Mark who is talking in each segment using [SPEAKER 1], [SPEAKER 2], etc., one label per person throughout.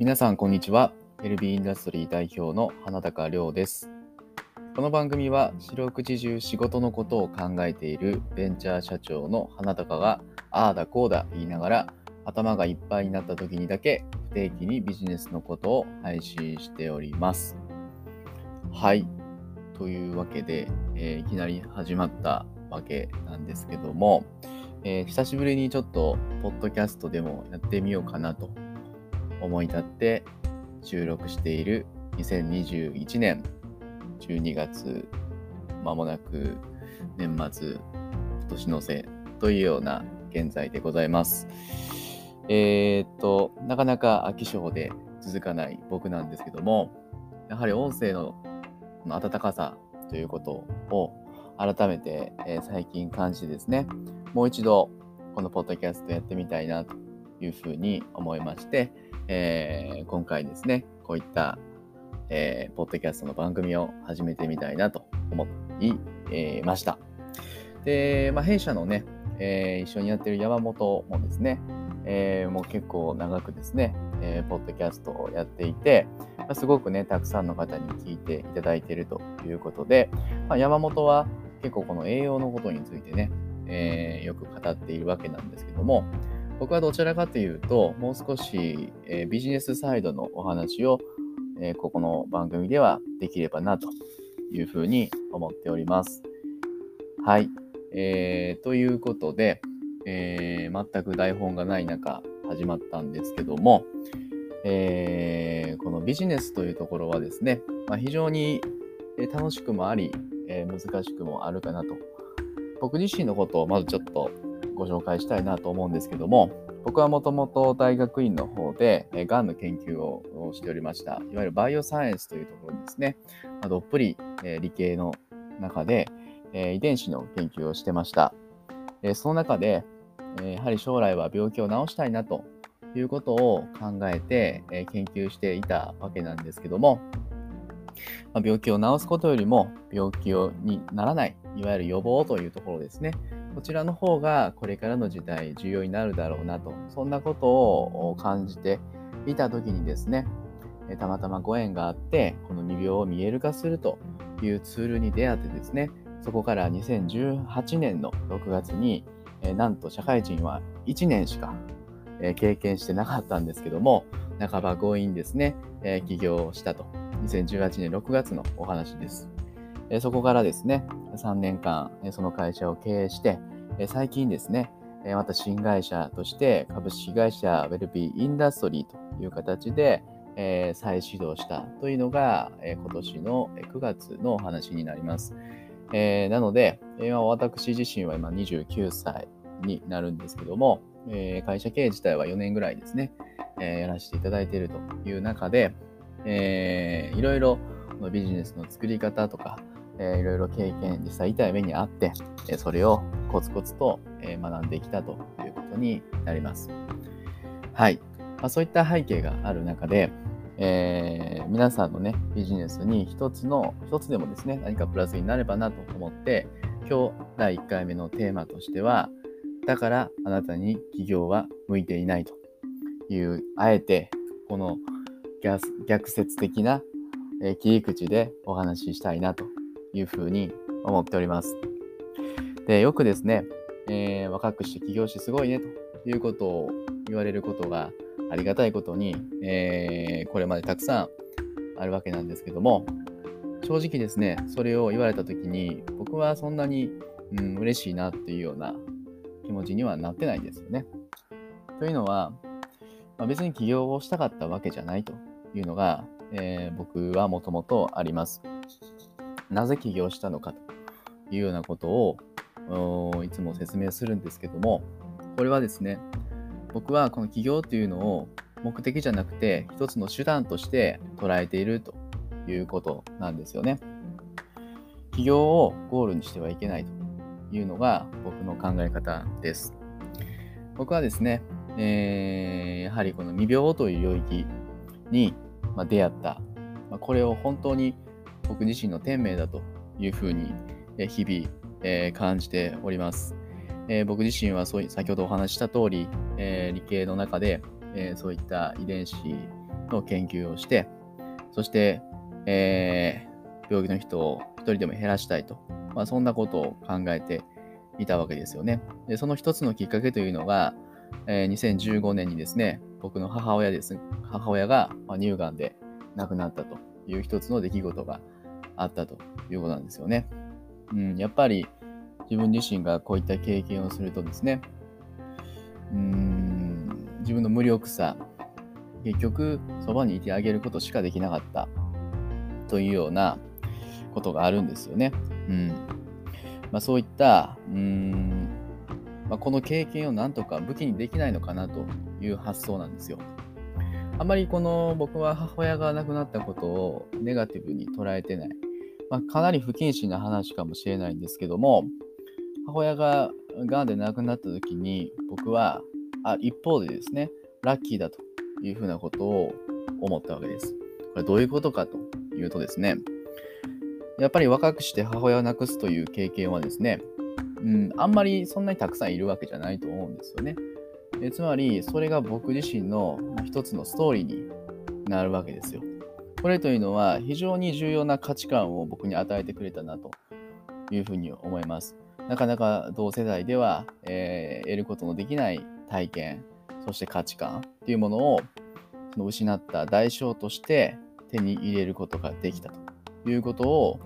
[SPEAKER 1] 皆さん、こんにちは。LB インダストリー代表の花高亮です。この番組は、四六時中仕事のことを考えているベンチャー社長の花高が、ああだこうだ言いながら、頭がいっぱいになった時にだけ、不定期にビジネスのことを配信しております。はい。というわけで、えーいきなり始まったわけなんですけども、えー久しぶりにちょっと、ポッドキャストでもやってみようかなと思い立って収録している2021年12月まもなく年末年の瀬というような現在でございます。えーっと、なかなか飽き性で続かない僕なんですけども、やはり音声のこの温かさということを改めて、えー最近感じてですね、もう一度このポッドキャストやってみたいなというふうに思いまして、えー今回ですね、こういった、えーポッドキャストの番組を始めてみたいなと思い、えーました。で、まあ、弊社のね、えー一緒にやってる山本もですね、えーもう結構長くですね、えーポッドキャストをやっていて、まあすごくね、たくさんの方に聞いていただいているということで、まあ、山本は結構この栄養のことについてね、えーよく語っているわけなんですけども、僕はどちらかというと、もう少し、えビジネスサイドのお話を、えここの番組ではできればなというふうに思っております。はい。えーということで、えー全く台本がない中始まったんですけども、えーこのビジネスというところはですね、まあ、非常に楽しくもあり、え難しくもあるかなと。僕自身のことをまずちょっとご紹介したいなと思うんですけども、僕はもともと大学院の方で、え、がんの研究をしておりました。いわゆるバイオサイエンスというところにですね、まどっぷり、え理系の中で、え遺伝子の研究をしてました。えその中で、えやはり将来は病気を治したいなということを考えて、え研究していたわけなんですけども、ま病気を治すことよりも病気にならない、いわゆる予防というところですね。こちらの方がこれからの時代重要になるだろうなと、そんなことを感じていた時にですね、たまたまご縁があって、この未病を見える化するというツールに出会ってですね、そこから2018年の6月に、なんと社会人は1年しか、経験してなかったんですけども、半ば強引ですね、起業したと。2018年6月のお話です。えそこからですね、3年間、えその会社を経営して、え最近ですね、えまた新会社として株式会社ウェルビーインダストリーという形で、え再始動したというのが、え今年の9月のお話になります。えなので、え私自身は今29歳になるんですけども、え会社経営自体は4年ぐらいですね、えやらせていただいているという中で、えーいろいろビジネスの作り方とか、えーいろいろ経験、実際痛い目にあって、えーそれをコツコツと、えー学んできたということになります。はい。まあ、そういった背景がある中で、えー皆さんのね、ビジネスに一つの、一つでもですね、何かプラスになればなと思って、今日第1回目のテーマとしては、だからあなたに企業は向いていないという、あえてこの逆説的な切り口でお話ししたいなというふうに思っております。で、よくですね、えー若くして起業してすごいねということを言われることがありがたいことに、えーこれまでたくさんあるわけなんですけども、正直ですね、それを言われたときに、僕はそんなに、うん、嬉しいなっていうような気持ちにはなってないんですよね。というのは、まあ、別に起業をしたかったわけじゃないというのが、えー僕はもともとあります。なぜ起業したのかというようなことをいつも説明するんですけども、これはですね、僕はこの起業というのを目的じゃなくて一つの手段として捉えているということなんですよね。起業をゴールにしてはいけないというのが僕の考え方です。僕はですね、えーやはりこの未病という領域に、ま、出会った、ま、これを本当に僕自身の天命だというふうに日々、え感じております。え僕自身はそう先ほどお話しした通り、え理系の中で、えそういった遺伝子の研究をして、そして、え、病気の人を一人でも減らしたいと、まあ、そんなことを考えていたわけですよね。で、その一つのきっかけというのが、えー、2015年にですね、僕の母親です。母親が乳がんで亡くなったという一つの出来事があったということなんですよね。うん、やっぱり自分自身がこういった経験をするとですね、うん、自分の無力さ、結局そばにいてあげることしかできなかったというようなことがあるんですよね。うんまあ、そういった、うん、まあ、この経験をなんとか武器にできないのかなという発想なんですよ。あまりこの僕は母親が亡くなったことをネガティブに捉えてない。まあ、かなり不謹慎な話かもしれないんですけども、母親が癌で亡くなった時に僕はあ一方でですね、ラッキーだというふうなことを思ったわけです。これどういうことかというとですね、やっぱり若くして母親を亡くすという経験はですね、うん、あんまりそんなにたくさんいるわけじゃないと思うんですよね。えつまり、それが僕自身の一つのストーリーになるわけですよ。これというのは非常に重要な価値観を僕に与えてくれたなというふうに思います。なかなか同世代では、えー、得ることのできない体験、そして価値観っていうものをその失った代償として手に入れることができたということを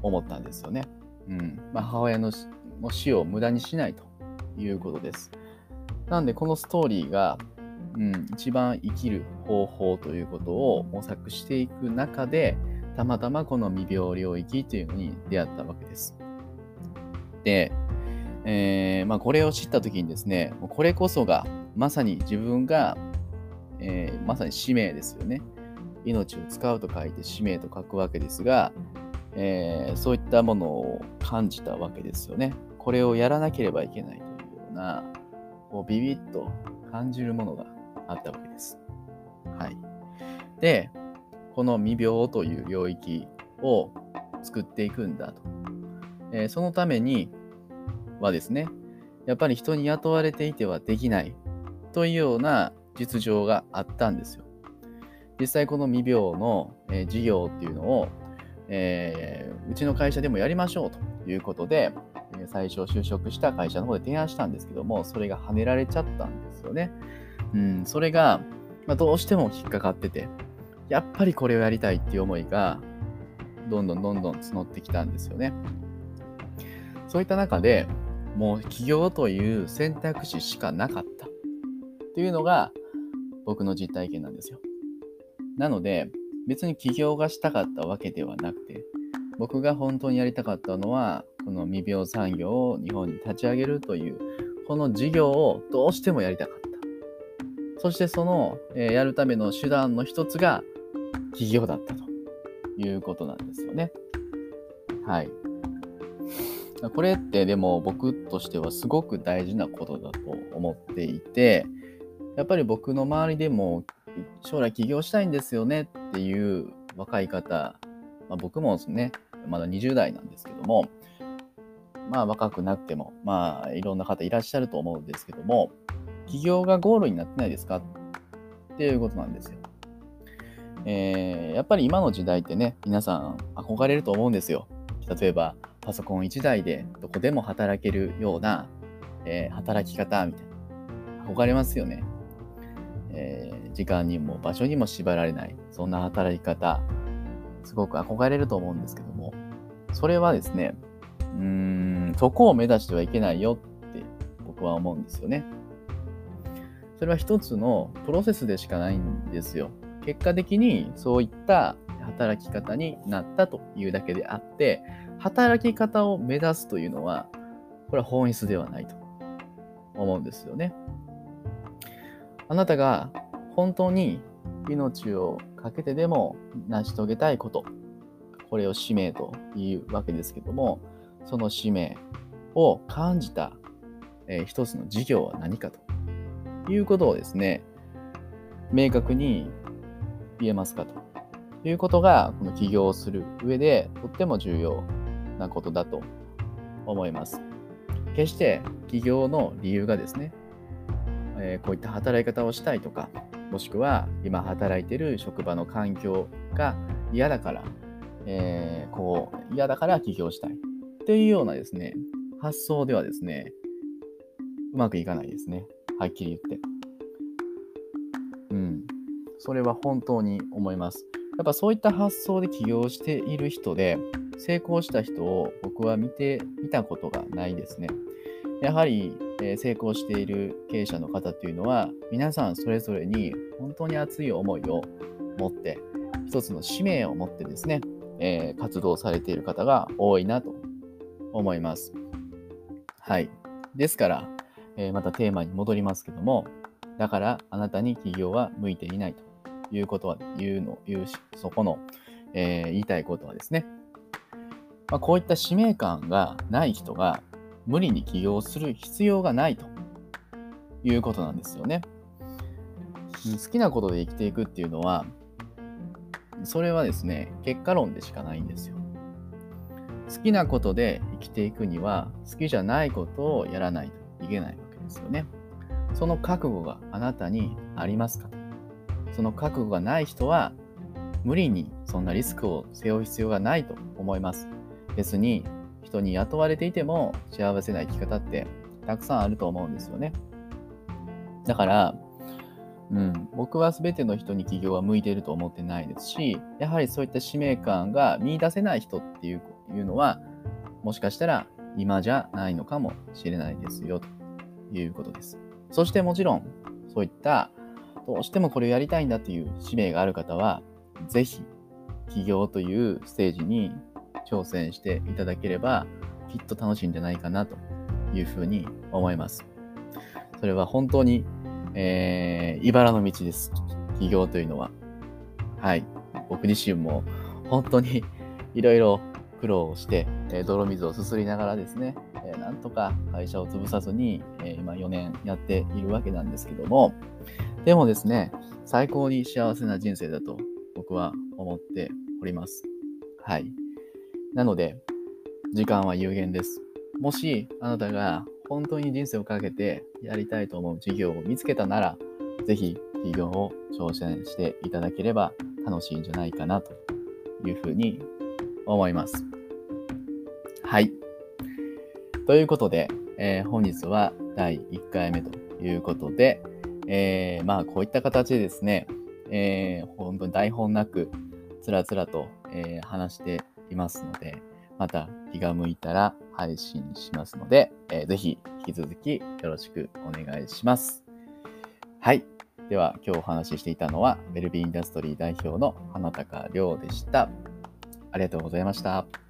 [SPEAKER 1] 思ったんですよね。うんまあ、母親の死を無駄にしないということです。なんでこのストーリーが、うん、一番生きる方法ということを模索していく中で、たまたまこの未病領域というのに出会ったわけです。で、えー、まあ、これを知った時にですね、これこそがまさに自分が、えー、まさに使命ですよね。命を使うと書いて使命と書くわけですが、えー、そういったものを感じたわけですよね。これをやらなければいけないというような、こうビビッと感じるものがあったわけです。はい。で、この未病という領域を作っていくんだと。えー、そのためにはですね、やっぱり人に雇われていてはできないというような実情があったんですよ。実際この未病の、えー、事業っていうのをえー、うちの会社でもやりましょうということで、最初就職した会社の方で提案したんですけども、それが跳ねられちゃったんですよね。うん、それが、まあ、どうしても引っかかってて、やっぱりこれをやりたいっていう思いが、どんどんどんどん募ってきたんですよね。そういった中で、もう起業という選択肢しかなかったっていうのが僕の実体験なんですよ。なので、別に起業がしたかったわけではなくて、僕が本当にやりたかったのは、この未病産業を日本に立ち上げるという、この事業をどうしてもやりたかった。そしてその、えー、やるための手段の一つが起業だったということなんですよね。はい。これってでも僕としてはすごく大事なことだと思っていて、やっぱり僕の周りでも将来起業したいんですよねっていう若い方、まあ、僕もね、まだ20代なんですけども、まあ若くなくても、まあいろんな方いらっしゃると思うんですけども、起業がゴールになってないですか？っていうことなんですよ。えー、やっぱり今の時代ってね、皆さん憧れると思うんですよ。例えば、パソコン1台でどこでも働けるような、えー、働き方みたいな。憧れますよね。えー、時間にも場所にも縛られない、そんな働き方、すごく憧れると思うんですけども、それはですね、うーん、そこを目指してはいけないよって僕は思うんですよね。それは一つのプロセスでしかないんですよ。結果的にそういった働き方になったというだけであって、働き方を目指すというのは、これは本質ではないと思うんですよね。あなたが本当に命を懸けてでも成し遂げたいこと、これを使命というわけですけども、その使命を感じた、えー、一つの事業は何かということをですね、明確に言えますかということが、この起業をする上でとっても重要なことだと思います。決して起業の理由がですね、えー、こういった働き方をしたいとか、もしくは今働いてる職場の環境が嫌だから、えー、こう、嫌だから起業したい。っていうようなですね、発想ではですね、うまくいかないですね。はっきり言って。うん。それは本当に思います。やっぱそういった発想で起業している人で、成功した人を僕は見て、見たことがないですね。やはり、え、成功している経営者の方っていうのは、皆さんそれぞれに本当に熱い思いを持って、一つの使命を持ってですね、え、活動されている方が多いなと思います。はい。ですから、えー、またテーマに戻りますけども、だからあなたに起業は向いていないということは、言うの、言うし、そこの、えー、言いたいことはですね、まあ、こういった使命感がない人が無理に起業する必要がないということなんですよね。好きなことで生きていくっていうのは、それはですね、結果論でしかないんですよ。好きなことで生きていくには、好きじゃないことをやらないといけないわけですよね。その覚悟があなたにありますか？その覚悟がない人は、無理にそんなリスクを背負う必要がないと思います。別に人に雇われていても幸せな生き方ってたくさんあると思うんですよね。だから、うん、僕は全ての人に起業は向いていると思ってないですし、やはりそういった使命感が見出せない人っていういうのは、もしかしたら今じゃないのかもしれないですよということです。そしてもちろん、そういったどうしてもこれをやりたいんだという使命がある方は、ぜひ起業というステージに挑戦していただければ、きっと楽しいんじゃないかなというふうに思います。それは本当に、えー、茨の道です。起業というのは。はい。僕自身も本当にいろいろ苦労をして、え、泥水をすすりながらですね、え、なんとか会社を潰さずに、え、今4年やっているわけなんですけども、でもですね、最高に幸せな人生だと僕は思っております。はい。なので、時間は有限です。もし、あなたが本当に人生をかけてやりたいと思う事業を見つけたなら、ぜひ企業を挑戦していただければ楽しいんじゃないかなというふうに思います。はい。ということで、えー、本日は第1回目ということで、えー、まあこういった形でですね、えー、本当に台本なくつらつらと、えー、話していますので、また気が向いたら配信しますので、えー、ぜひ引き続きよろしくお願いします。はい。では今日お話ししていたのは、ベルビーインダストリー代表の花高亮でした。ありがとうございました。